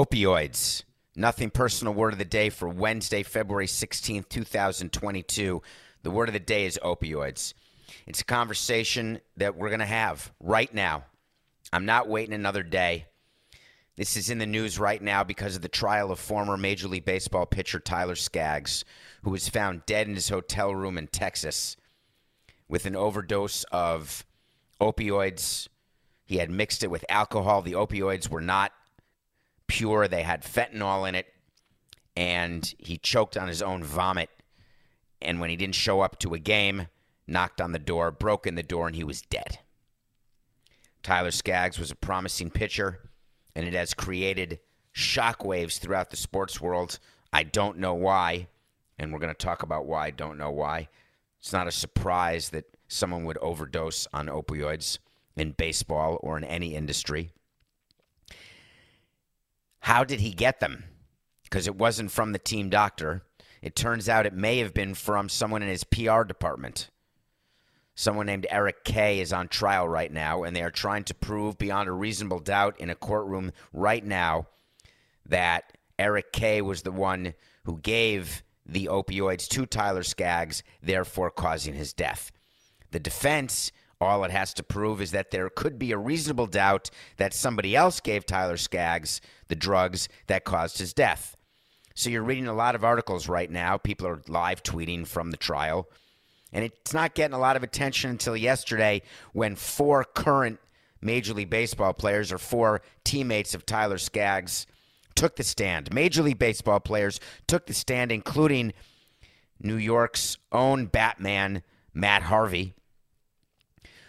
Opioids. Nothing personal word of the day for Wednesday, February 16th, 2022. The word of the day is opioids. It's a conversation that we're going to have right now. I'm not waiting another day. This is in the news right now because of the trial of former Major League Baseball pitcher Tyler Skaggs, who was found dead in his hotel room in Texas with an overdose of opioids. He had mixed it with alcohol. The opioids were not pure. They had fentanyl in it, and he choked on his own vomit. And when he didn't show up to a game, knocked on the door, broke in the door, and he was dead. Tyler Skaggs was a promising pitcher, and it has created shockwaves throughout the sports world. I don't know why, and we're going to talk about why I don't know why. It's not a surprise that someone would overdose on opioids in baseball or in any industry. How did he get them? Because it wasn't from the team doctor. It turns out it may have been from someone in his PR department. Someone named Eric Kay is on trial right now, and they are trying to prove beyond a reasonable doubt in a courtroom right now that Eric Kay was the one who gave the opioids to Tyler Skaggs, therefore causing his death. The defense, all it has to prove is that there could be a reasonable doubt that somebody else gave Tyler Skaggs the drugs that caused his death. So you're reading a lot of articles right now. People are live tweeting from the trial. And it's not getting a lot of attention until yesterday when four current Major League Baseball players or four teammates of Tyler Skaggs took the stand. Major League Baseball players took the stand, including New York's own Batman, Matt Harvey,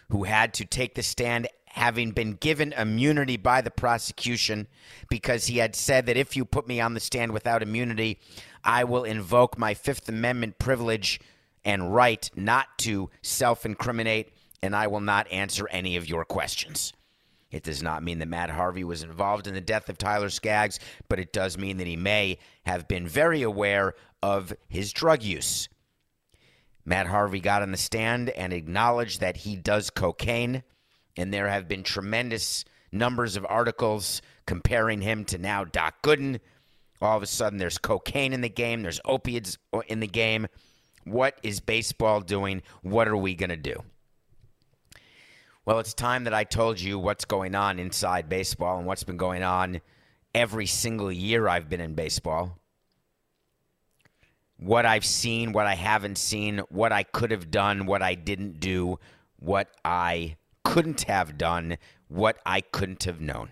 who had to take the stand having been given immunity by the prosecution because he had said that if you put me on the stand without immunity, I will invoke my Fifth Amendment privilege and right not to self incriminate, and I will not answer any of your questions. It does not mean that Matt Harvey was involved in the death of Tyler Skaggs, but it does mean that he may have been very aware of his drug use. Matt Harvey got on the stand and acknowledged that he does cocaine, and there have been tremendous numbers of articles comparing him to now Doc Gooden. All of a sudden, there's cocaine in the game, there's opiates in the game. What is baseball doing? What are we going to do? Well, it's time that I told you what's going on inside baseball and what's been going on every single year I've been in baseball. What I've seen, what I haven't seen, what I could have done, what I didn't do, what I couldn't have done, what I couldn't have known.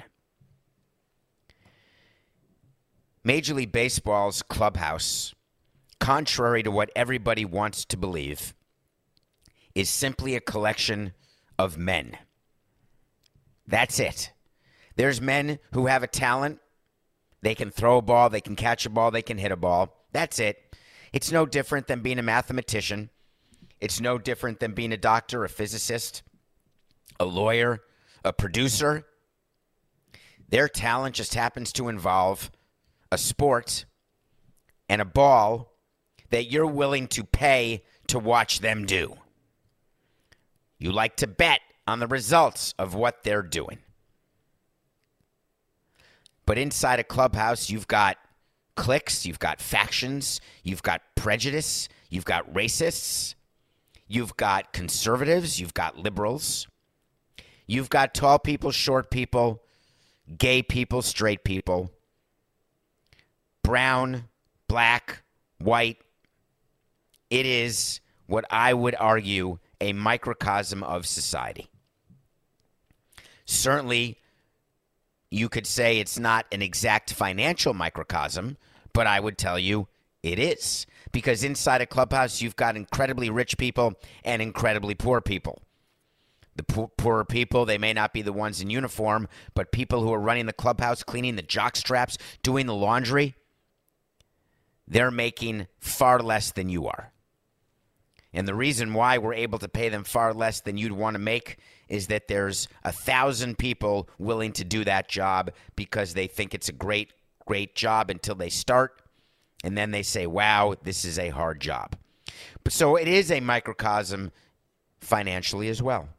Major League Baseball's clubhouse, contrary to what everybody wants to believe, is simply a collection of men. That's it. There's men who have a talent. They can throw a ball, they can catch a ball, they can hit a ball. That's it. It's no different than being a mathematician. It's no different than being a doctor, a physicist, a lawyer, a producer. Their talent just happens to involve a sport and a ball that you're willing to pay to watch them do. You like to bet on the results of what they're doing. But inside a clubhouse, you've got cliques, you've got factions, you've got prejudice, you've got racists, you've got conservatives, you've got liberals, you've got tall people, short people, gay people, straight people, brown, black, white. It is what I would argue a microcosm of society. Certainly, you could say it's not an exact financial microcosm, but I would tell you it is. Because inside a clubhouse, you've got incredibly rich people and incredibly poor people. The poor, poorer people, they may not be the ones in uniform, but people who are running the clubhouse, cleaning the jock straps, doing the laundry, they're making far less than you are. And the reason why we're able to pay them far less than you'd want to make is that there's a thousand people willing to do that job because they think it's a great, great job until they start. And then they say, wow, this is a hard job. But so it is a microcosm financially as well.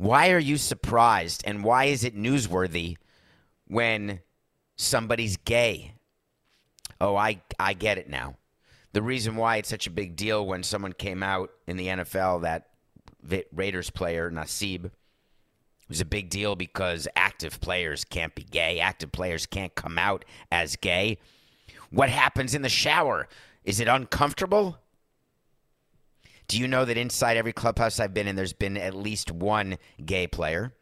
Why are you surprised and why is it newsworthy when somebody's gay? Oh, I, I get it now the reason why it's such a big deal when someone came out in the NFL that Raiders player Nassib, was a big deal because active players can't be gay. Active players can't come out as gay. What happens in the shower? Is it uncomfortable? Do you know that inside every clubhouse I've been in, there's been at least one gay player?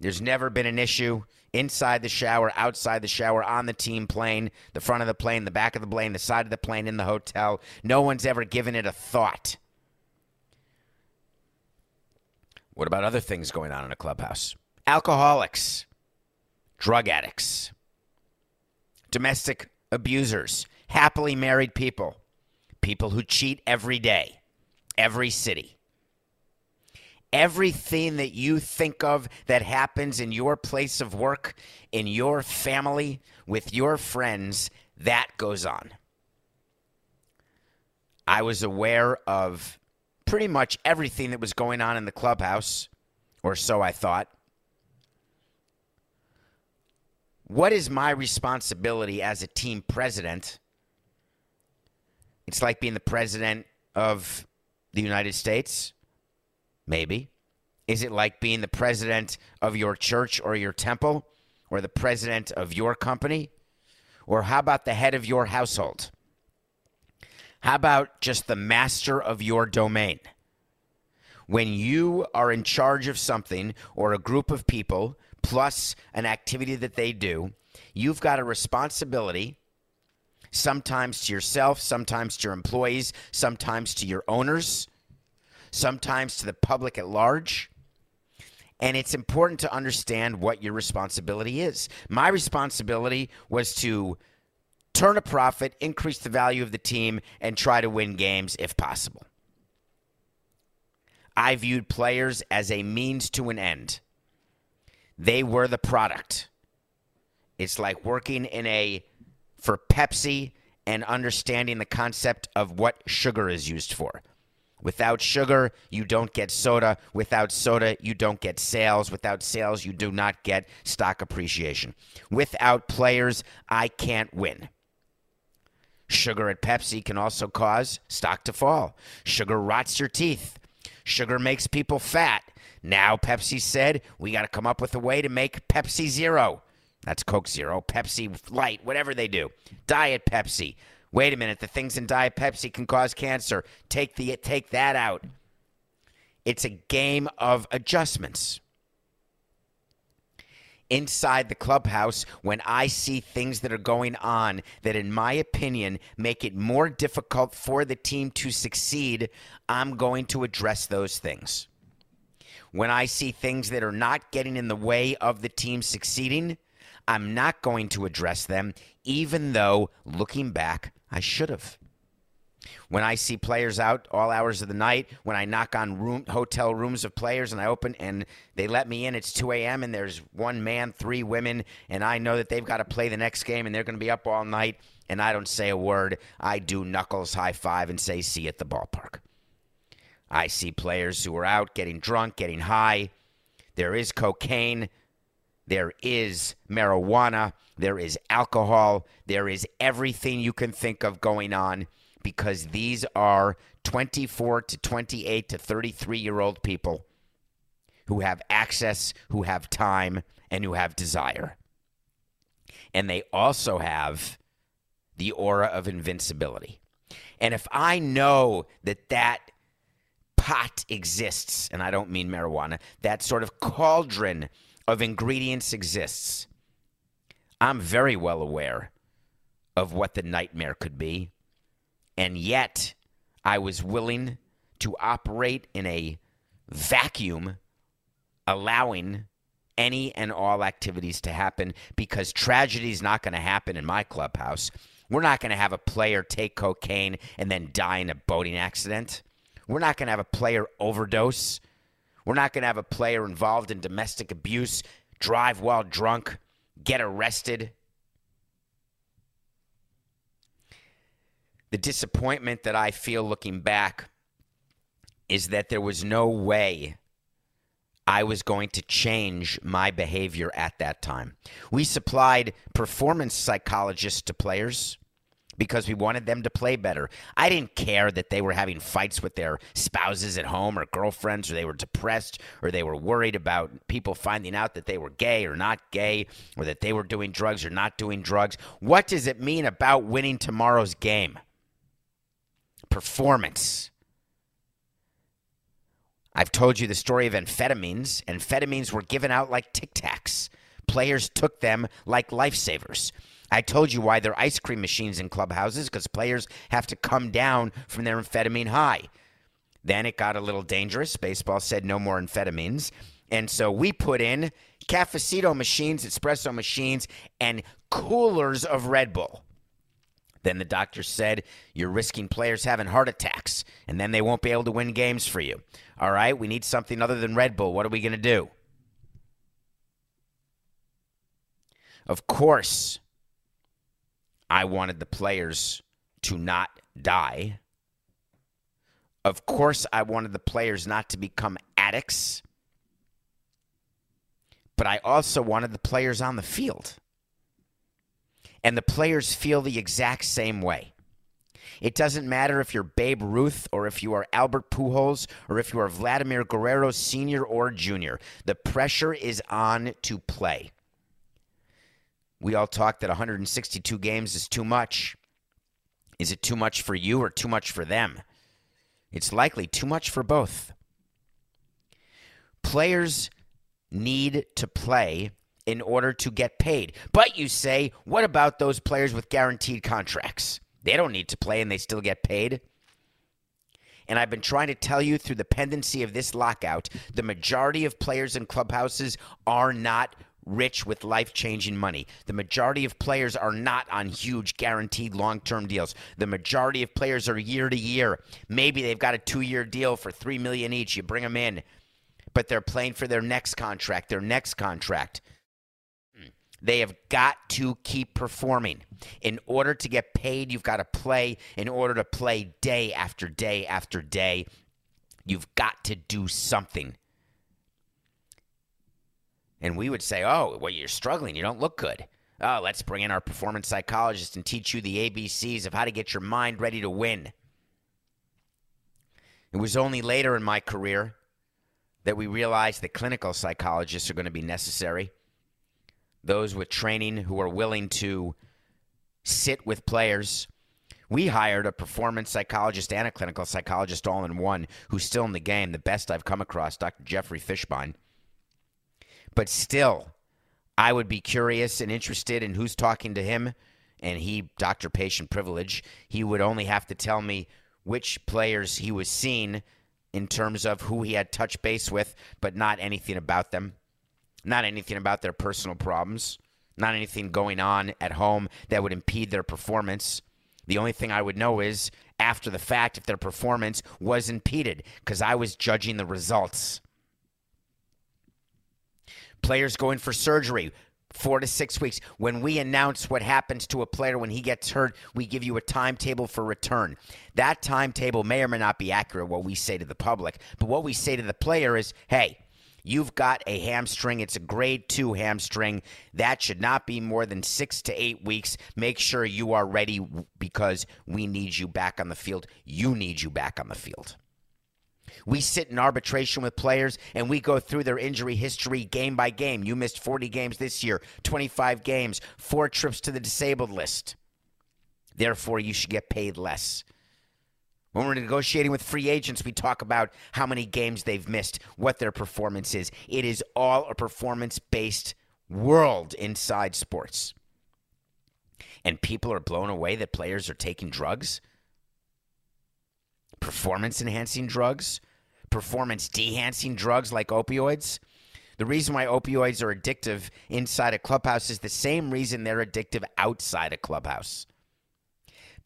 There's never been an issue inside the shower, outside the shower, on the team plane, the front of the plane, the back of the plane, the side of the plane, in the hotel. No one's ever given it a thought. What about other things going on in a clubhouse? Alcoholics, drug addicts, domestic abusers, happily married people, people who cheat every day, every city everything that you think of that happens in your place of work, in your family, with your friends, that goes on. I was aware of pretty much everything that was going on in the clubhouse, or so I thought. What is my responsibility as a team president? It's like being the president of the United States Maybe. Is it like being the president of your church or your temple or the president of your company? Or how about the head of your household? How about just the master of your domain? When you are in charge of something or a group of people plus an activity that they do, you've got a responsibility sometimes to yourself, sometimes to your employees, sometimes to your owners sometimes to the public at large. And it's important to understand what your responsibility is. My responsibility was to turn a profit, increase the value of the team, and try to win games if possible. I viewed players as a means to an end. They were the product. It's like working in a for Pepsi and understanding the concept of what sugar is used for. Without sugar, you don't get soda. Without soda, you don't get sales. Without sales, you do not get stock appreciation. Without players, I can't win. Sugar at Pepsi can also cause stock to fall. Sugar rots your teeth. Sugar makes people fat. Now, Pepsi said, we got to come up with a way to make Pepsi Zero. That's Coke Zero, Pepsi Light, whatever they do. Diet Pepsi. Wait a minute, the things in Diet Pepsi can cause cancer. Take the take that out. It's a game of adjustments. Inside the clubhouse, when I see things that are going on that, in my opinion, make it more difficult for the team to succeed, I'm going to address those things. When I see things that are not getting in the way of the team succeeding, I'm not going to address them, even though, looking back, I should have. When I see players out all hours of the night, when I knock on room, hotel rooms of players and I open and they let me in, it's 2 a.m. and there's one man, three women, and I know that they've got to play the next game and they're going to be up all night, and I don't say a word. I do knuckles high five and say, see you at the ballpark. I see players who are out getting drunk, getting high. There is cocaine. There is marijuana. There is alcohol. There is everything you can think of going on because these are 24 to 28 to 33 year old people who have access, who have time, and who have desire. And they also have the aura of invincibility. And if I know that that pot exists, and I don't mean marijuana, that sort of cauldron of ingredients exists. I'm very well aware of what the nightmare could be. And yet, I was willing to operate in a vacuum, allowing any and all activities to happen because tragedy is not going to happen in my clubhouse. We're not going to have a player take cocaine and then die in a boating accident. We're not going to have a player overdose. We're not going to have a player involved in domestic abuse, drive while drunk, get arrested. The disappointment that I feel looking back is that there was no way I was going to change my behavior at that time. We supplied performance psychologists to players because we wanted them to play better. I didn't care that they were having fights with their spouses at home or girlfriends, or they were depressed, or they were worried about people finding out that they were gay or not gay, or that they were doing drugs or not doing drugs. What does it mean about winning tomorrow's game? Performance. I've told you the story of amphetamines. Amphetamines were given out like Tic Tacs. Players took them like lifesavers. I told you why there are ice cream machines in clubhouses because players have to come down from their amphetamine high. Then it got a little dangerous. Baseball said no more amphetamines. And so we put in cafecito machines, espresso machines, and coolers of Red Bull. Then the doctor said, You're risking players having heart attacks, and then they won't be able to win games for you. All right, we need something other than Red Bull. What are we going to do? Of course, I wanted the players to not die. Of course, I wanted the players not to become addicts. But I also wanted the players on the field. And the players feel the exact same way. It doesn't matter if you're Babe Ruth or if you are Albert Pujols or if you are Vladimir Guerrero Sr. or Jr. The pressure is on to play. We all talk that 162 games is too much. Is it too much for you or too much for them? It's likely too much for both. Players need to play in order to get paid. But you say, what about those players with guaranteed contracts? They don't need to play and they still get paid. And I've been trying to tell you through the pendency of this lockout, the majority of players in clubhouses are not rich with life changing money. The majority of players are not on huge guaranteed long term deals. The majority of players are year to year. Maybe they've got a two year deal for three million each. You bring them in, but they're playing for their next contract, their next contract. Hmm. They have got to keep performing. In order to get paid, you've got to play. In order to play day after day after day, you've got to do something. And we would say, oh, well, you're struggling. You don't look good. Oh, let's bring in our performance psychologist and teach you the ABCs of how to get your mind ready to win. It was only later in my career that we realized that clinical psychologists are going to be necessary those with training who are willing to sit with players. We hired a performance psychologist and a clinical psychologist all in one who's still in the game, the best I've come across, Dr. Jeffrey Fishbein. But still, I would be curious and interested in who's talking to him. And he, Dr. Patient Privilege, he would only have to tell me which players he was seeing in terms of who he had touch base with, but not anything about them not anything about their personal problems, not anything going on at home that would impede their performance. The only thing I would know is after the fact if their performance was impeded because I was judging the results. Players going for surgery, four to six weeks. When we announce what happens to a player when he gets hurt, we give you a timetable for return. That timetable may or may not be accurate, what we say to the public, but what we say to the player is hey, You've got a hamstring. It's a grade two hamstring. That should not be more than six to eight weeks. Make sure you are ready because we need you back on the field. You need you back on the field. We sit in arbitration with players and we go through their injury history game by game. You missed 40 games this year, 25 games, four trips to the disabled list. Therefore, you should get paid less. When we're negotiating with free agents, we talk about how many games they've missed, what their performance is. It is all a performance based world inside sports. And people are blown away that players are taking drugs, performance enhancing drugs, performance enhancing drugs like opioids. The reason why opioids are addictive inside a clubhouse is the same reason they're addictive outside a clubhouse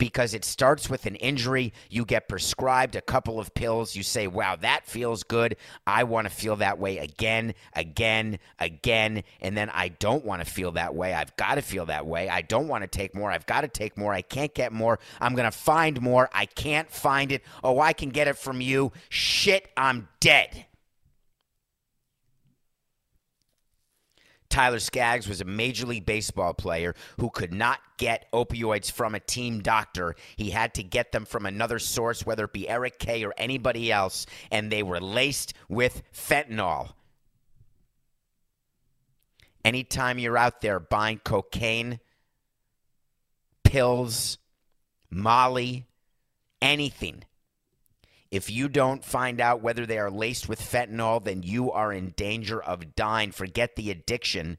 because it starts with an injury. You get prescribed a couple of pills. You say, wow, that feels good. I want to feel that way again, again, again. And then I don't want to feel that way. I've got to feel that way. I don't want to take more. I've got to take more. I can't get more. I'm going to find more. I can't find it. Oh, I can get it from you. Shit, I'm dead. Tyler Skaggs was a Major League Baseball player who could not get opioids from a team doctor. He had to get them from another source, whether it be Eric Kay or anybody else, and they were laced with fentanyl. Anytime you're out there buying cocaine, pills, Molly, anything, if you don't find out whether they are laced with fentanyl, then you are in danger of dying. Forget the addiction.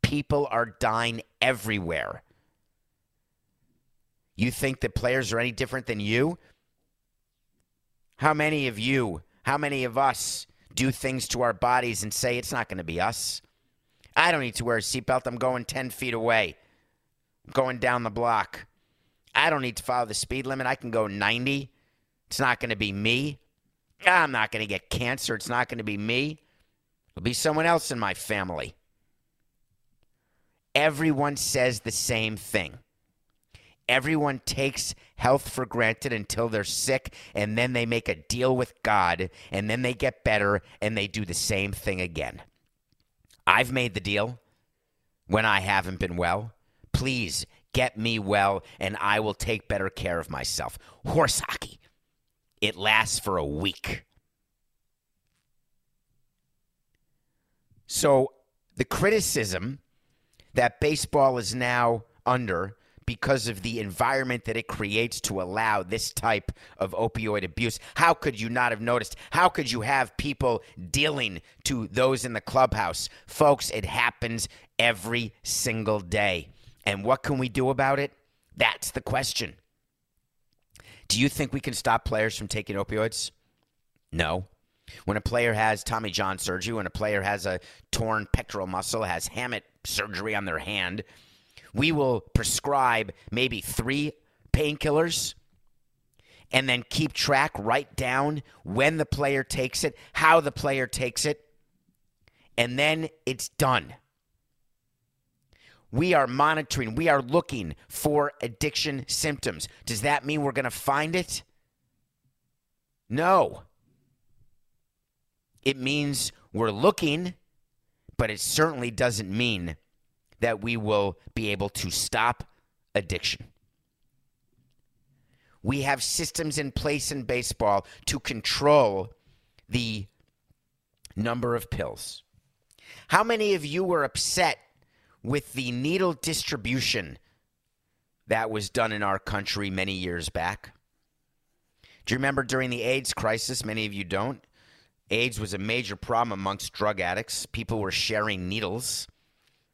People are dying everywhere. You think that players are any different than you? How many of you, how many of us do things to our bodies and say it's not going to be us? I don't need to wear a seatbelt. I'm going 10 feet away, I'm going down the block. I don't need to follow the speed limit. I can go 90. It's not going to be me. I'm not going to get cancer. It's not going to be me. It'll be someone else in my family. Everyone says the same thing. Everyone takes health for granted until they're sick, and then they make a deal with God, and then they get better, and they do the same thing again. I've made the deal when I haven't been well. Please get me well, and I will take better care of myself. Horse hockey. It lasts for a week. So the criticism that baseball is now under because of the environment that it creates to allow this type of opioid abuse. How could you not have noticed? How could you have people dealing to those in the clubhouse? Folks, it happens every single day. And what can we do about it? That's the question. Do you think we can stop players from taking opioids? No. When a player has Tommy John surgery, when a player has a torn pectoral muscle, has hamate surgery on their hand, we will prescribe maybe three painkillers and then keep track, write down when the player takes it, how the player takes it, and then it's done. We are monitoring, we are looking for addiction symptoms. Does that mean we're going to find it? No. It means we're looking, but it certainly doesn't mean that we will be able to stop addiction. We have systems in place in baseball to control the number of pills. How many of you were upset with the needle distribution that was done in our country many years back. Do you remember during the AIDS crisis? Many of you don't. AIDS was a major problem amongst drug addicts. People were sharing needles,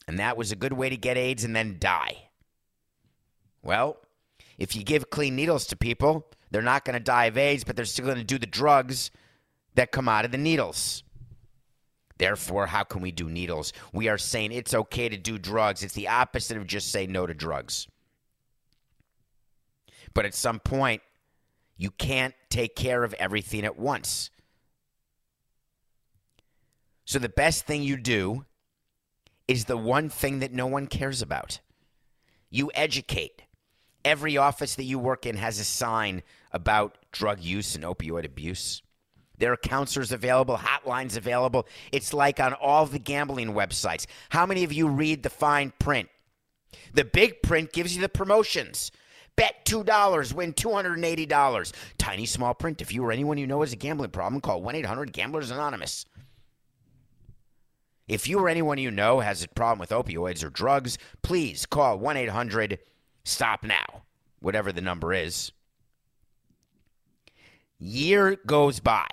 and that was a good way to get AIDS and then die. Well, if you give clean needles to people, they're not going to die of AIDS, but they're still going to do the drugs that come out of the needles. Therefore, how can we do needles? We are saying it's okay to do drugs. It's the opposite of just say no to drugs. But at some point, you can't take care of everything at once. So the best thing you do is the one thing that no one cares about. You educate. Every office that you work in has a sign about drug use and opioid abuse. There are counselors available, hotlines available. It's like on all the gambling websites. How many of you read the fine print? The big print gives you the promotions. Bet $2, win $280. Tiny small print. If you or anyone you know has a gambling problem, call 1 800 Gamblers Anonymous. If you or anyone you know has a problem with opioids or drugs, please call 1 800 Stop Now, whatever the number is. Year goes by.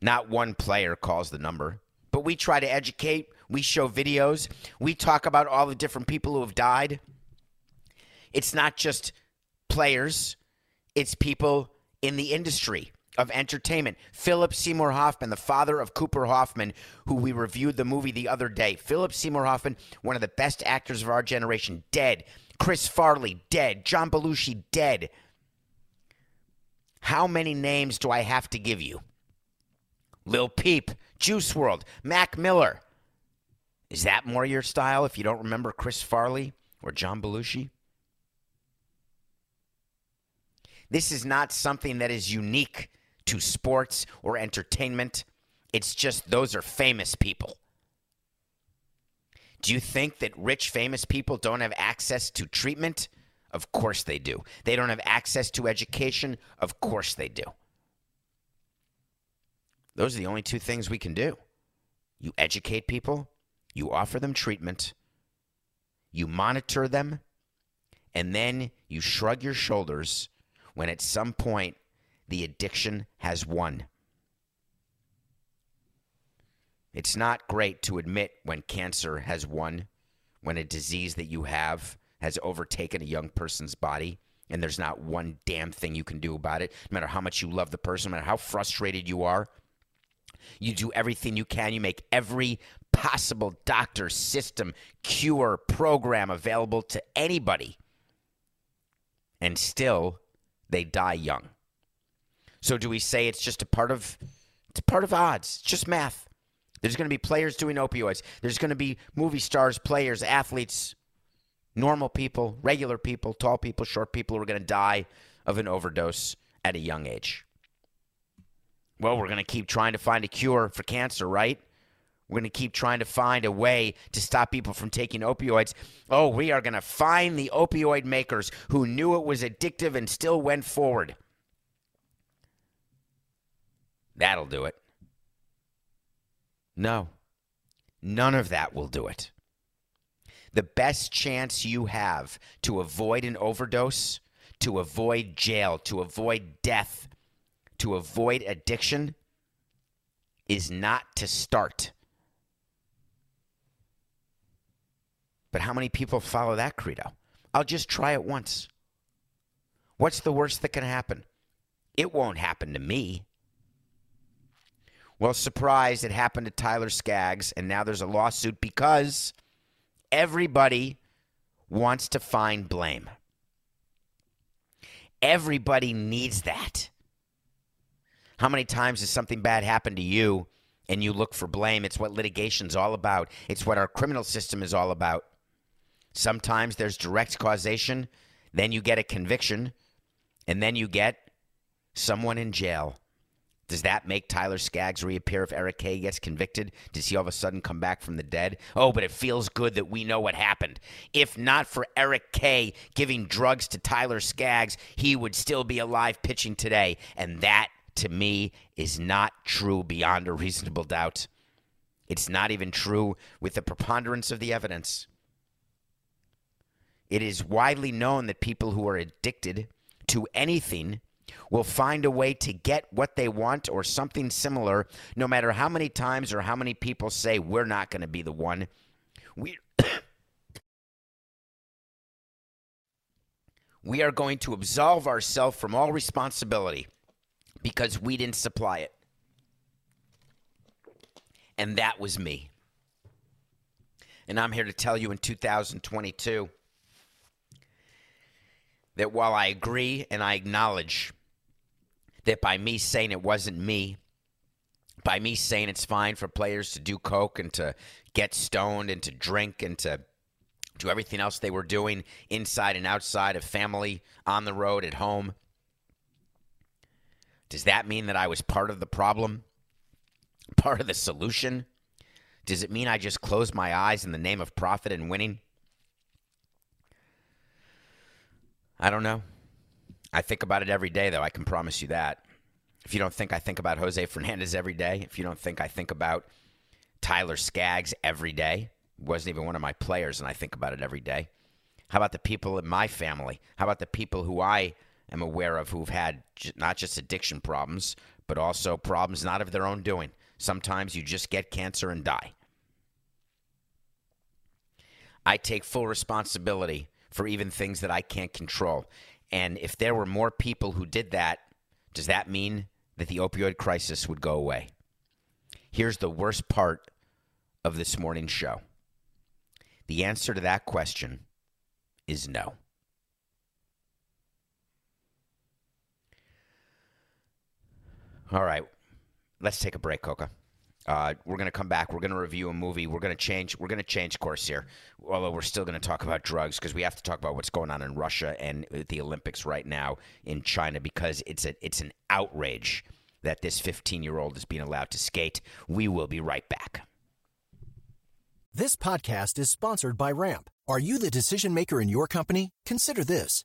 Not one player calls the number, but we try to educate. We show videos. We talk about all the different people who have died. It's not just players, it's people in the industry of entertainment. Philip Seymour Hoffman, the father of Cooper Hoffman, who we reviewed the movie the other day. Philip Seymour Hoffman, one of the best actors of our generation, dead. Chris Farley, dead. John Belushi, dead. How many names do I have to give you? Lil Peep, Juice WRLD, Mac Miller. Is that more your style if you don't remember Chris Farley or John Belushi? This is not something that is unique to sports or entertainment. It's just those are famous people. Do you think that rich, famous people don't have access to treatment? Of course they do. They don't have access to education? Of course they do. Those are the only two things we can do. You educate people, you offer them treatment, you monitor them, and then you shrug your shoulders when at some point the addiction has won. It's not great to admit when cancer has won, when a disease that you have has overtaken a young person's body, and there's not one damn thing you can do about it, no matter how much you love the person, no matter how frustrated you are. You do everything you can. You make every possible doctor, system, cure, program available to anybody. And still, they die young. So do we say it's just a part of it's part of odds? It's just math. There's going to be players doing opioids. There's going to be movie stars, players, athletes, normal people, regular people, tall people, short people who are going to die of an overdose at a young age. Well, we're going to keep trying to find a cure for cancer, right? We're going to keep trying to find a way to stop people from taking opioids. Oh, we are going to find the opioid makers who knew it was addictive and still went forward. That'll do it. No, none of that will do it. The best chance you have to avoid an overdose, to avoid jail, to avoid death, to avoid addiction is not to start. But how many people follow that credo? I'll just try it once. What's the worst that can happen? It won't happen to me. Well, surprise, it happened to Tyler Skaggs, and now there's a lawsuit because everybody wants to find blame. Everybody needs that. How many times has something bad happened to you and you look for blame? It's what litigation's all about. It's what our criminal system is all about. Sometimes there's direct causation, then you get a conviction, and then you get someone in jail. Does that make Tyler Skaggs reappear if Eric Kay gets convicted? Does he all of a sudden come back from the dead? Oh, but it feels good that we know what happened. If not for Eric Kay giving drugs to Tyler Skaggs, he would still be alive pitching today. And that, to me, is not true beyond a reasonable doubt. It's not even true with the preponderance of the evidence. It is widely known that people who are addicted to anything will find a way to get what they want or something similar, no matter how many times or how many people say, We're not going to be the one. We. we are going to absolve ourselves from all responsibility because we didn't supply it. And that was me. And I'm here to tell you in 2022 that while I agree and I acknowledge that by me saying it wasn't me, by me saying it's fine for players to do coke and to get stoned and to drink and to do everything else they were doing inside and outside of family, on the road, at home. Does that mean that I was part of the problem? Part of the solution? Does it mean I just closed my eyes in the name of profit and winning? I don't know. I think about it every day, though. I can promise you that. If you don't think I think about Jose Fernandez every day, if you don't think I think about Tyler Skaggs every day, wasn't even one of my players, and I think about it every day. How about the people in my family? How about the people who I am aware of who've had not just addiction problems, but also problems not of their own doing. Sometimes you just get cancer and die. I take full responsibility for even things that I can't control. And if there were more people who did that, does that mean that the opioid crisis would go away? Here's the worst part of this morning's show the answer to that question is no. All right, let's take a break, Coca. Uh, we're going to come back. We're going to review a movie. We're going to change. We're going to change course here. Although we're still going to talk about drugs because we have to talk about what's going on in Russia and the Olympics right now in China because it's a it's an outrage that this 15 year old is being allowed to skate. We will be right back. This podcast is sponsored by Ramp. Are you the decision maker in your company? Consider this: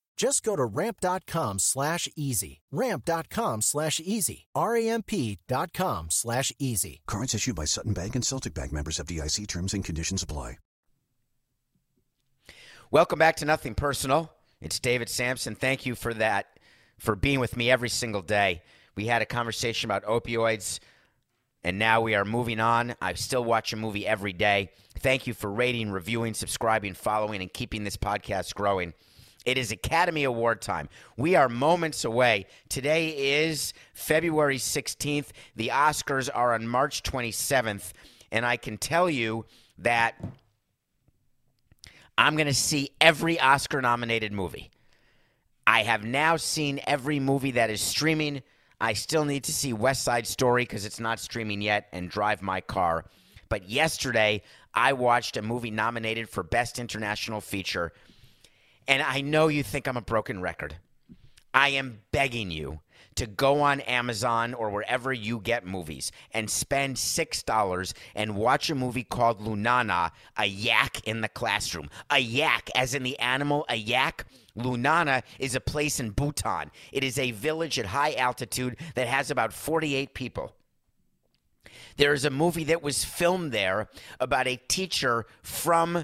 Just go to ramp.com slash easy. Ramp.com slash easy. R-A-M-P dot com slash easy. Cards issued by Sutton Bank and Celtic Bank members FDIC terms and conditions apply. Welcome back to Nothing Personal. It's David Samson. Thank you for that, for being with me every single day. We had a conversation about opioids, and now we are moving on. I still watch a movie every day. Thank you for rating, reviewing, subscribing, following, and keeping this podcast growing. It is Academy Award time. We are moments away. Today is February 16th. The Oscars are on March 27th. And I can tell you that I'm going to see every Oscar nominated movie. I have now seen every movie that is streaming. I still need to see West Side Story because it's not streaming yet and Drive My Car. But yesterday, I watched a movie nominated for Best International Feature. And I know you think I'm a broken record. I am begging you to go on Amazon or wherever you get movies and spend $6 and watch a movie called Lunana, a yak in the classroom. A yak, as in the animal, a yak. Lunana is a place in Bhutan. It is a village at high altitude that has about 48 people. There is a movie that was filmed there about a teacher from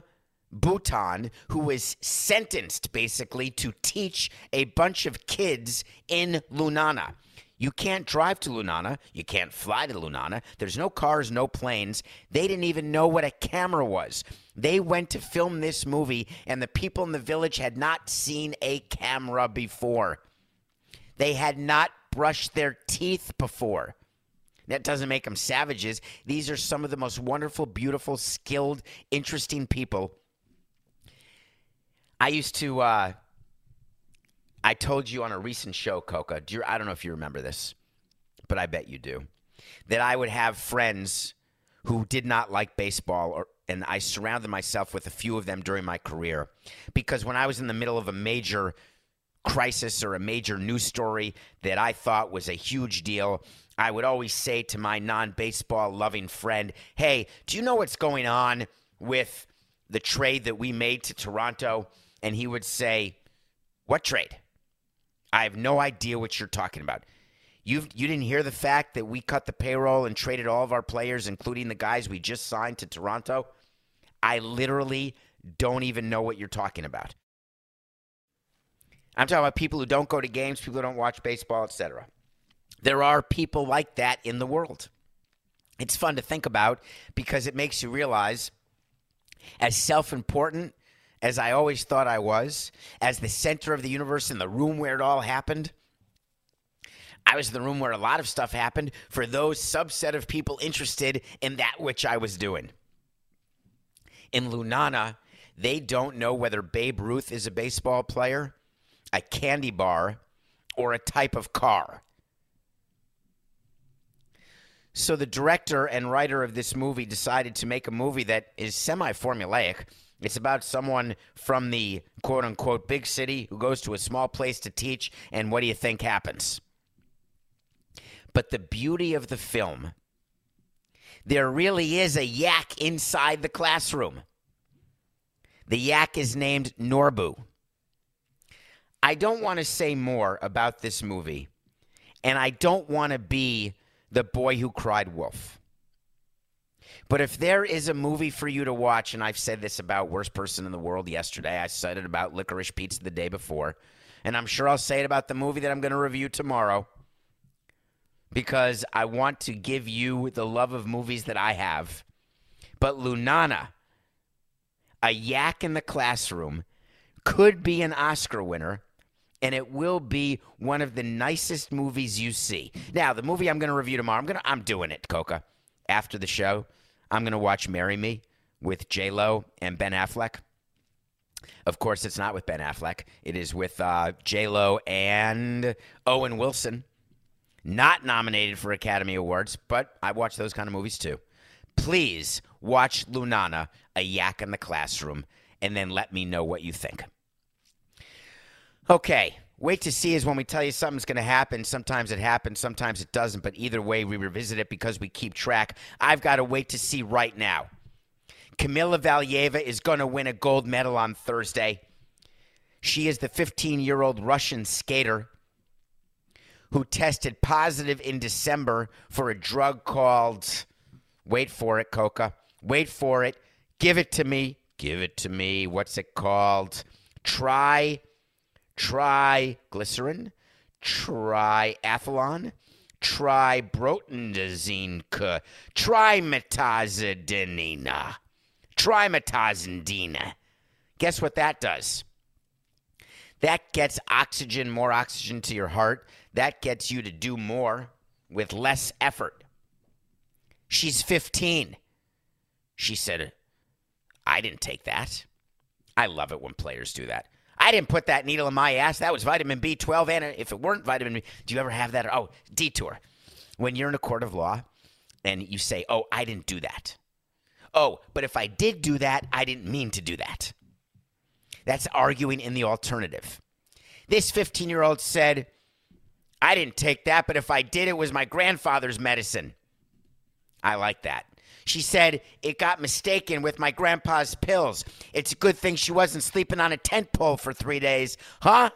Bhutan who was sentenced basically to teach a bunch of kids in Lunana. You can't drive to Lunana. You can't fly to Lunana. There's no cars, no planes. They didn't even know what a camera was. They went to film this movie, and the people in the village had not seen a camera before. They had not brushed their teeth before. That doesn't make them savages. These are some of the most wonderful, beautiful, skilled, interesting people I used to. Uh, I told you on a recent show, Coca. Do you, I don't know if you remember this, but I bet you do. That I would have friends who did not like baseball, or and I surrounded myself with a few of them during my career, because when I was in the middle of a major crisis or a major news story that I thought was a huge deal, I would always say to my non-baseball loving friend, "Hey, do you know what's going on with the trade that we made to Toronto?" And he would say, What trade? I have no idea what you're talking about. You you didn't hear the fact that we cut the payroll and traded all of our players, including the guys we just signed to Toronto? I literally don't even know what you're talking about. I'm talking about people who don't go to games, people who don't watch baseball, etc. There are people like that in the world. It's fun to think about because it makes you realize, as self important as I always thought I was, as the center of the universe in the room where it all happened. I was in the room where a lot of stuff happened for those subset of people interested in that which I was doing. In Lunana, they don't know whether Babe Ruth is a baseball player, a candy bar, or a type of car. So the director and writer of this movie decided to make a movie that is semi formulaic. It's about someone from the quote unquote big city who goes to a small place to teach, and what do you think happens? But the beauty of the film, there really is a yak inside the classroom. The yak is named Norbu. I don't want to say more about this movie, and I don't want to be the Boy Who Cried Wolf. But if there is a movie for you to watch, and I've said this about Worst Person in the World yesterday, I said it about Licorice Pizza the day before, and I'm sure I'll say it about the movie that I'm going to review tomorrow because I want to give you the love of movies that I have. But Lunana, a yak in the classroom, could be an Oscar winner and it will be one of the nicest movies you see. Now, the movie I'm going to review tomorrow, I'm going to I'm doing it, Coca. After the show, I'm going to watch Marry Me with J Lo and Ben Affleck. Of course, it's not with Ben Affleck. It is with uh, J Lo and Owen Wilson. Not nominated for Academy Awards, but I watch those kind of movies too. Please watch Lunana, A Yak in the Classroom, and then let me know what you think. Okay. Wait to see is when we tell you something's going to happen. Sometimes it happens, sometimes it doesn't. But either way, we revisit it because we keep track. I've got to wait to see right now. Kamila Valieva is going to win a gold medal on Thursday. She is the 15 year old Russian skater who tested positive in December for a drug called, wait for it, Coca, wait for it, give it to me, give it to me. What's it called? Try triglycerin, triathlon, tribrotendazine, trimetazidinina, trimetazidina. Guess what that does? That gets oxygen, more oxygen to your heart. That gets you to do more with less effort. She's 15. She said, I didn't take that. I love it when players do that. I didn't put that needle in my ass. That was vitamin B12. And if it weren't vitamin B, do you ever have that? Oh, detour. When you're in a court of law and you say, oh, I didn't do that. Oh, but if I did do that, I didn't mean to do that. That's arguing in the alternative. This 15 year old said, I didn't take that, but if I did, it was my grandfather's medicine. I like that. She said it got mistaken with my grandpa's pills. It's a good thing she wasn't sleeping on a tent pole for three days. Huh?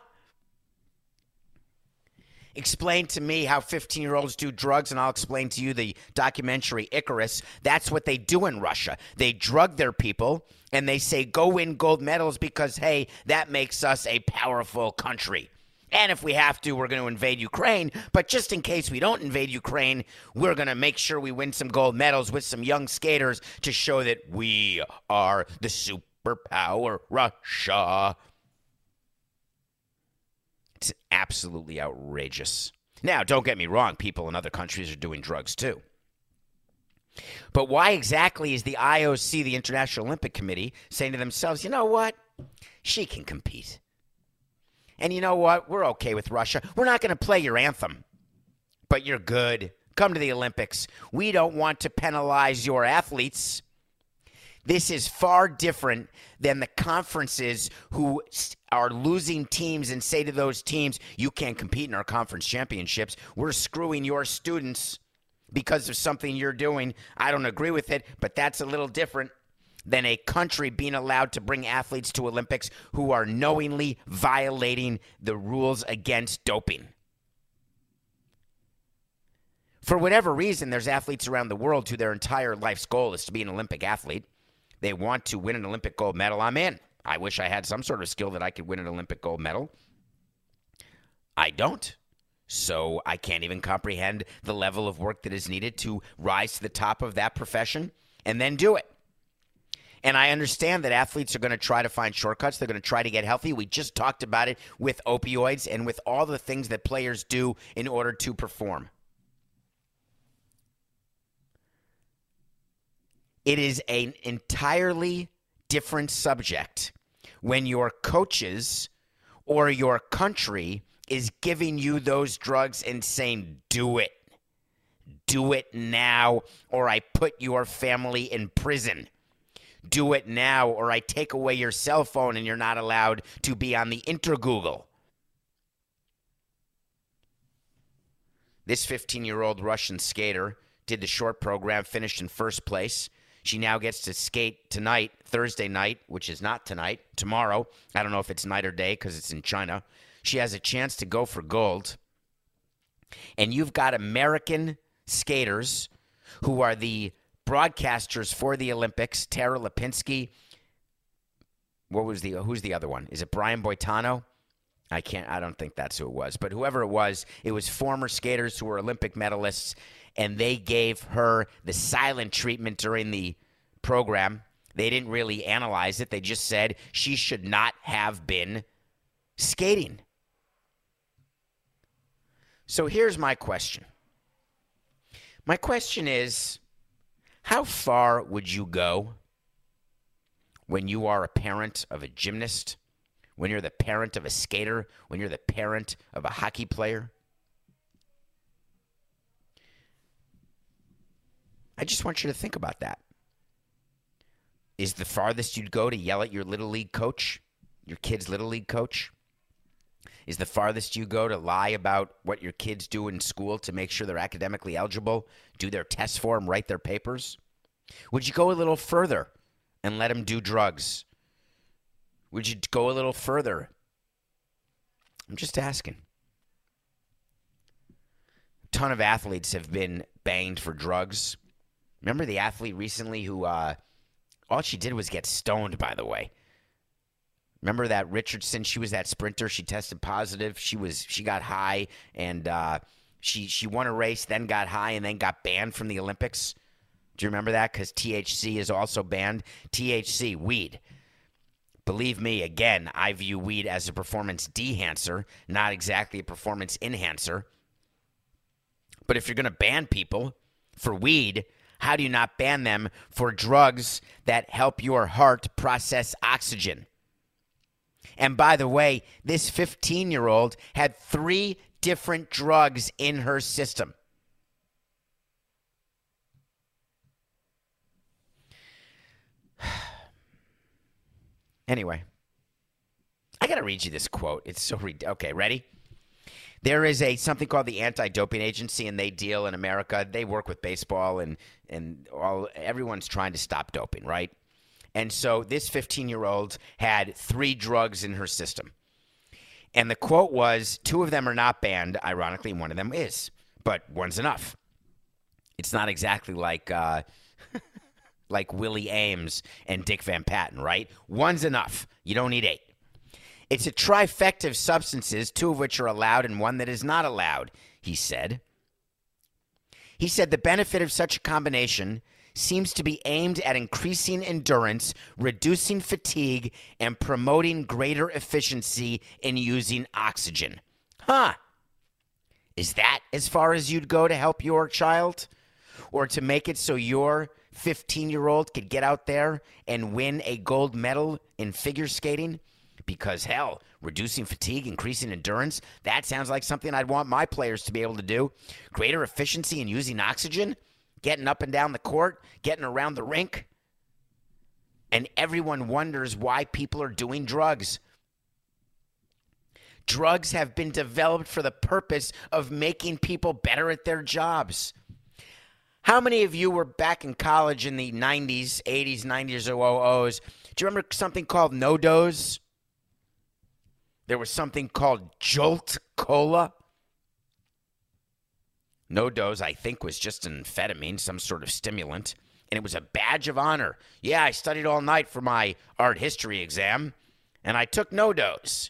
Explain to me how 15 year olds do drugs, and I'll explain to you the documentary Icarus. That's what they do in Russia. They drug their people and they say, go win gold medals because, hey, that makes us a powerful country. And if we have to, we're going to invade Ukraine. But just in case we don't invade Ukraine, we're going to make sure we win some gold medals with some young skaters to show that we are the superpower Russia. It's absolutely outrageous. Now, don't get me wrong, people in other countries are doing drugs too. But why exactly is the IOC, the International Olympic Committee, saying to themselves, you know what? She can compete. And you know what? We're okay with Russia. We're not going to play your anthem, but you're good. Come to the Olympics. We don't want to penalize your athletes. This is far different than the conferences who are losing teams and say to those teams, you can't compete in our conference championships. We're screwing your students because of something you're doing. I don't agree with it, but that's a little different than a country being allowed to bring athletes to Olympics who are knowingly violating the rules against doping. For whatever reason, there's athletes around the world who their entire life's goal is to be an Olympic athlete. They want to win an Olympic gold medal. I'm in. I wish I had some sort of skill that I could win an Olympic gold medal. I don't. So I can't even comprehend the level of work that is needed to rise to the top of that profession and then do it. And I understand that athletes are going to try to find shortcuts. They're going to try to get healthy. We just talked about it with opioids and with all the things that players do in order to perform. It is an entirely different subject when your coaches or your country is giving you those drugs and saying, do it. Do it now, or I put your family in prison. Do it now, or I take away your cell phone and you're not allowed to be on the Intergoogle. This 15 year old Russian skater did the short program, finished in first place. She now gets to skate tonight, Thursday night, which is not tonight, tomorrow. I don't know if it's night or day because it's in China. She has a chance to go for gold. And you've got American skaters who are the broadcasters for the Olympics. Tara Lipinski. What was the who's the other one? Is it Brian Boitano? I can't I don't think that's who it was. But whoever it was, it was former skaters who were Olympic medalists and they gave her the silent treatment during the program. They didn't really analyze it. They just said she should not have been skating. So here's my question. My question is how far would you go when you are a parent of a gymnast, when you're the parent of a skater, when you're the parent of a hockey player? I just want you to think about that. Is the farthest you'd go to yell at your little league coach, your kid's little league coach? Is the farthest you go to lie about what your kids do in school to make sure they're academically eligible, do their tests for them, write their papers? Would you go a little further and let them do drugs? Would you go a little further? I'm just asking. A ton of athletes have been banged for drugs. Remember the athlete recently who uh, all she did was get stoned, by the way. Remember that Richardson? She was that sprinter. She tested positive. She was she got high and uh, she she won a race, then got high, and then got banned from the Olympics. Do you remember that? Because THC is also banned. THC, weed. Believe me, again, I view weed as a performance dehancer, not exactly a performance enhancer. But if you're going to ban people for weed, how do you not ban them for drugs that help your heart process oxygen? And by the way, this 15 year old had three different drugs in her system. Anyway, I got to read you this quote. It's so re- okay. Ready? There is a something called the Anti-Doping Agency, and they deal in America. They work with baseball, and and all everyone's trying to stop doping, right? And so this 15-year-old had three drugs in her system, and the quote was, two of them are not banned. Ironically, one of them is, but one's enough. It's not exactly like. Uh, like Willie Aames and Dick Van Patten, right? One's enough. You don't need eight. It's a trifecta of substances, two of which are allowed and one that is not allowed, he said. He said the benefit of such a combination seems to be aimed at increasing endurance, reducing fatigue, and promoting greater efficiency in using oxygen. Huh. Is that as far as you'd go to help your child? Or to make it so your 15 year old could get out there and win a gold medal in figure skating? Because, hell, reducing fatigue, increasing endurance, that sounds like something I'd want my players to be able to do. Greater efficiency in using oxygen, getting up and down the court, getting around the rink. And everyone wonders why people are doing drugs. Drugs have been developed for the purpose of making people better at their jobs. How many of you were back in college in the 90s, 80s, 90s, or 00s? Do you remember something called NoDoz? There was something called Jolt Cola. NoDoz, I think, was just an amphetamine, some sort of stimulant, and it was a badge of honor. Yeah, I studied all night for my art history exam, and I took NoDoz.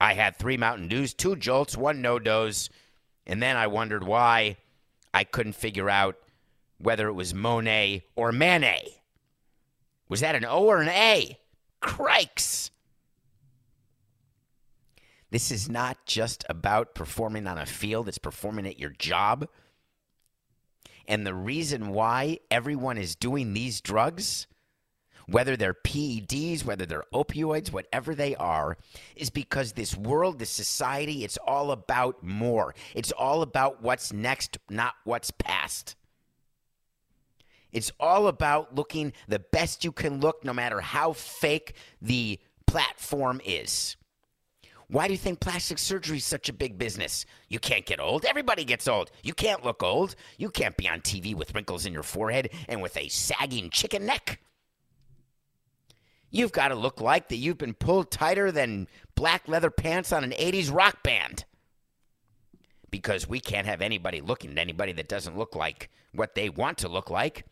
I had three Mountain Dews, two Jolts, one NoDoz, and then I wondered why I couldn't figure out whether it was Monet or Manet. Was that an O or an A? Crikes! This is not just about performing on a field, it's performing at your job. And the reason why everyone is doing these drugs, whether they're PEDs, whether they're opioids, whatever they are, is because this world, this society, it's all about more. It's all about what's next, not what's past. It's all about looking the best you can look, no matter how fake the platform is. Why do you think plastic surgery is such a big business? You can't get old. Everybody gets old. You can't look old. You can't be on TV with wrinkles in your forehead and with a sagging chicken neck. You've got to look like that you've been pulled tighter than black leather pants on an 80s rock band. Because we can't have anybody looking at anybody that doesn't look like what they want to look like.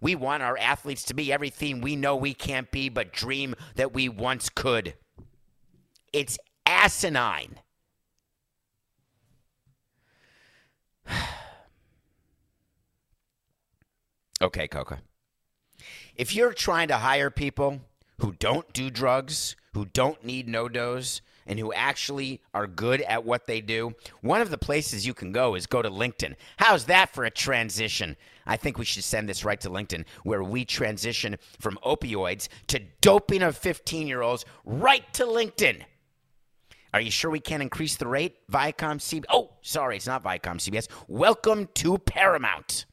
We want our athletes to be everything we know we can't be, but dream that we once could. It's asinine. okay, Coca. If you're trying to hire people who don't do drugs, who don't need NoDoz, and who actually are good at what they do, one of the places you can go is go to LinkedIn. How's that for a transition? I think we should send this right to LinkedIn, where we transition from opioids to doping of 15 year olds right to LinkedIn. Are you sure we can't increase the rate? Viacom CBS. Oh, sorry, it's not Viacom CBS. Welcome to Paramount.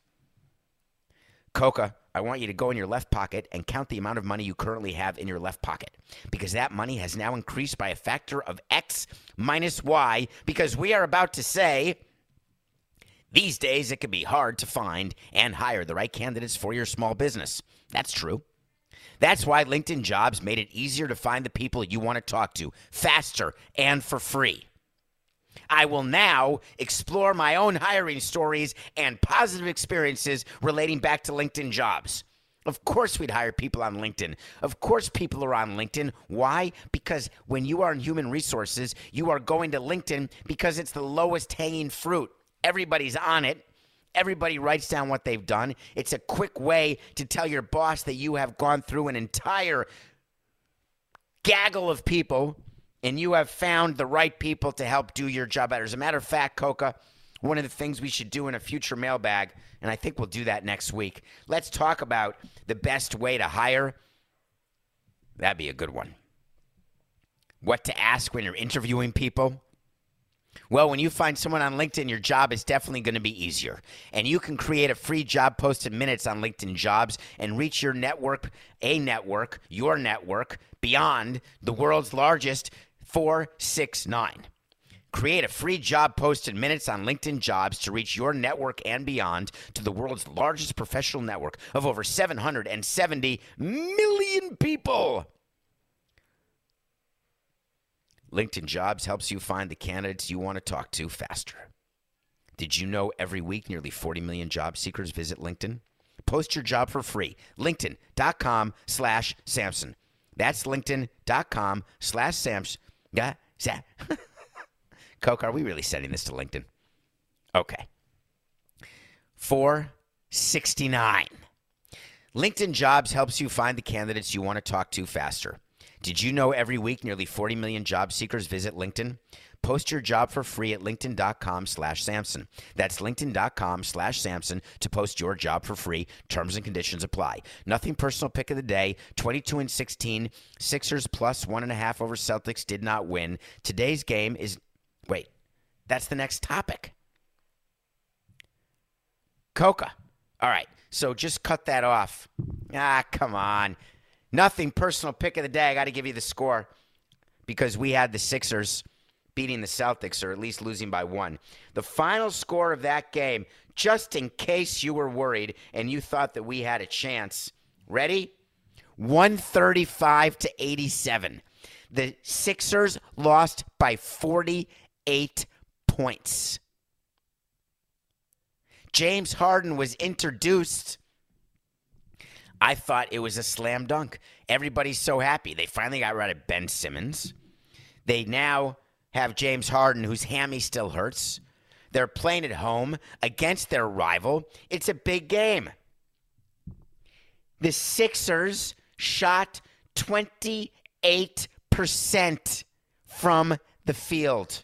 Coca, I want you to go in your left pocket and count the amount of money you currently have in your left pocket because that money has now increased by a factor of X minus Y because we are about to say these days it can be hard to find and hire the right candidates for your small business. That's true. That's why LinkedIn Jobs made it easier to find the people you want to talk to faster and for free. I will now explore my own hiring stories and positive experiences relating back to LinkedIn jobs. Of course, we'd hire people on LinkedIn. Of course, people are on LinkedIn. Why? Because when you are in human resources, you are going to LinkedIn because it's the lowest hanging fruit. Everybody's on it. Everybody writes down what they've done. It's a quick way to tell your boss that you have gone through an entire gaggle of people and you have found the right people to help do your job better. As a matter of fact, Coca, one of the things we should do in a future mailbag, and I think we'll do that next week, let's talk about the best way to hire. That'd be a good one. What to ask when you're interviewing people. Well, when you find someone on LinkedIn, your job is definitely going to be easier. And you can create a free job post in minutes on LinkedIn Jobs and reach your network, a network, your network, beyond the world's largest 469. Create a free job post in minutes on LinkedIn Jobs to reach your network and beyond to the world's largest professional network of over 770 million people. LinkedIn Jobs helps you find the candidates you want to talk to faster. Did you know every week nearly 40 million job seekers visit LinkedIn? Post your job for free. LinkedIn.com slash Samson. That's LinkedIn.com slash Samson. Yeah. Coke, are we really sending this to LinkedIn? Okay. 469. LinkedIn Jobs helps you find the candidates you want to talk to faster. Did you know every week nearly 40 million job seekers visit LinkedIn? Post your job for free at linkedin.com slash Samson. That's linkedin.com slash Samson to post your job for free. Terms and conditions apply. Nothing personal pick of the day. 22 and 16. Sixers plus one and a half over Celtics did not win. Today's game is, wait, that's the next topic. Coca. All right. So just cut that off. Ah, come on. Nothing personal pick of the day. I got to give you the score because we had the Sixers beating the Celtics or at least losing by one. The final score of that game, just in case you were worried and you thought that we had a chance. Ready? 135 to 87. The Sixers lost by 48 points. James Harden was introduced I thought it was a slam dunk. Everybody's so happy. They finally got rid of Ben Simmons. They now have James Harden, whose hammy still hurts. They're playing at home against their rival. It's a big game. The Sixers shot 28% from the field.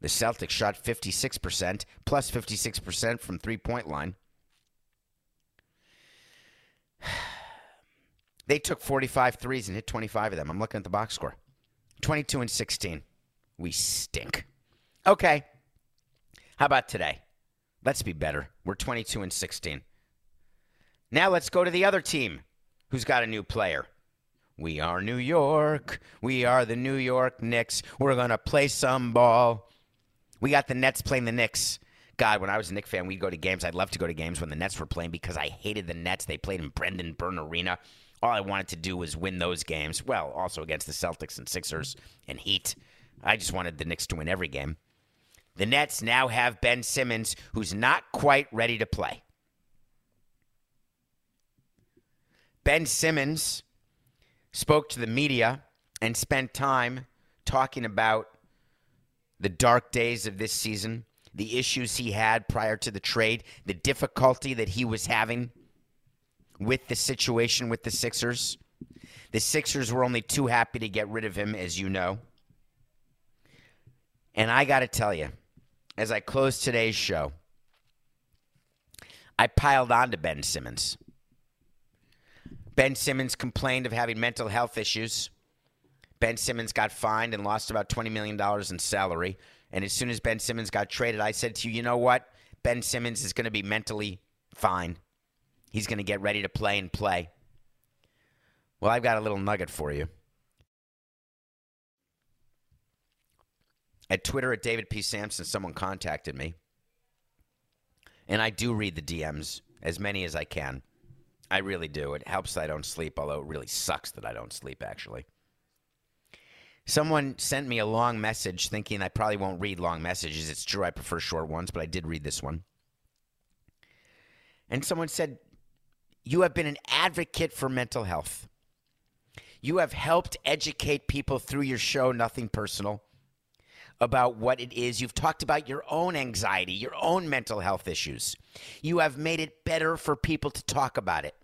The Celtics shot 56%, plus 56% from three point line. They took 45 threes and hit 25 of them. I'm looking at the box score 22 and 16. We stink. Okay. How about today? Let's be better. We're 22 and 16. Now let's go to the other team who's got a new player. We are New York. We are the New York Knicks. We're going to play some ball. We got the Nets playing the Knicks. God, when I was a Knicks fan, we'd go to games. I'd love to go to games when the Nets were playing because I hated the Nets. They played in Brendan Byrne Arena. All I wanted to do was win those games. Well, also against the Celtics and Sixers and Heat. I just wanted the Knicks to win every game. The Nets now have Ben Simmons, who's not quite ready to play. Ben Simmons spoke to the media and spent time talking about the dark days of this season, the issues he had prior to the trade, the difficulty that he was having with the situation with the Sixers. The Sixers were only too happy to get rid of him, as you know. And I got to tell you, as I close today's show, I piled on to Ben Simmons. Ben Simmons complained of having mental health issues. Ben Simmons got fined and lost about $20 million in salary. And as soon as Ben Simmons got traded, I said to you, you know what? Ben Simmons is going to be mentally fine. He's going to get ready to play and play. Well, I've got a little nugget for you. At Twitter at David P. Samson, someone contacted me. And I do read the DMs, as many as I can. I really do. It helps that I don't sleep, although it really sucks that I don't sleep, actually. Someone sent me a long message thinking I probably won't read long messages. It's true, I prefer short ones, but I did read this one. And someone said, You have been an advocate for mental health. You have helped educate people through your show, Nothing Personal, about what it is. You've talked about your own anxiety, your own mental health issues. You have made it better for people to talk about it.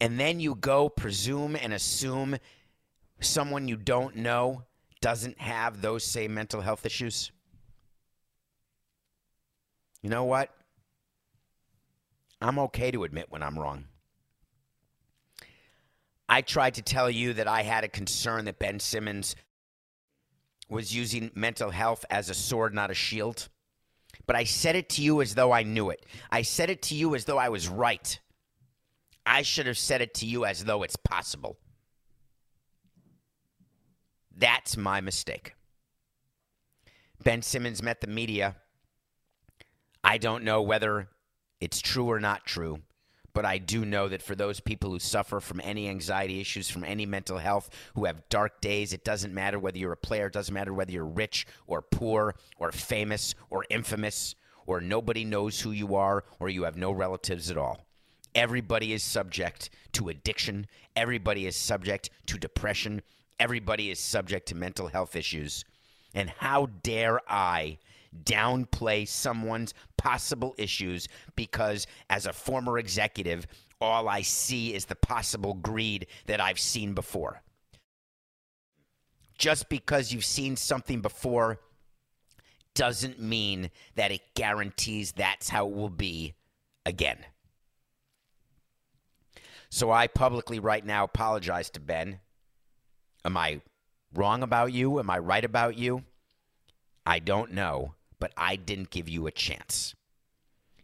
And then you go presume and assume someone you don't know doesn't have those same mental health issues? You know what? I'm okay to admit when I'm wrong. I tried to tell you that I had a concern that Ben Simmons was using mental health as a sword, not a shield. But I said it to you as though I knew it. I said it to you as though I was right. I should have said it to you as though it's possible. That's my mistake. Ben Simmons met the media. I don't know whether it's true or not true, but I do know that for those people who suffer from any anxiety issues, from any mental health, who have dark days, it doesn't matter whether you're a player, it doesn't matter whether you're rich or poor or famous or infamous or nobody knows who you are or you have no relatives at all. Everybody is subject to addiction. Everybody is subject to depression. Everybody is subject to mental health issues. And how dare I downplay someone's possible issues because, as a former executive, all I see is the possible greed that I've seen before. Just because you've seen something before doesn't mean that it guarantees that's how it will be again. So I publicly right now apologize to Ben Am I wrong about you? Am I right about you? I don't know, but I didn't give you a chance.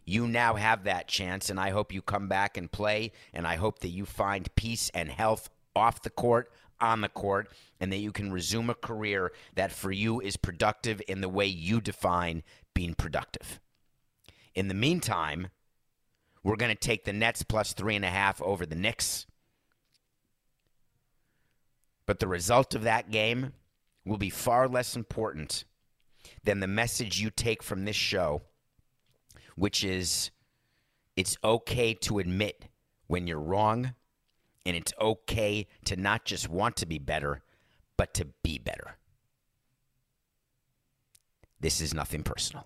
You now have that chance, and I hope you come back and play, and I hope that you find peace and health off the court, on the court, and that you can resume a career that for you is productive in the way you define being productive. In the meantime, we're going to take the Nets plus three and a half over the Knicks. But the result of that game will be far less important than the message you take from this show, which is it's okay to admit when you're wrong, and it's okay to not just want to be better, but to be better. This is nothing personal.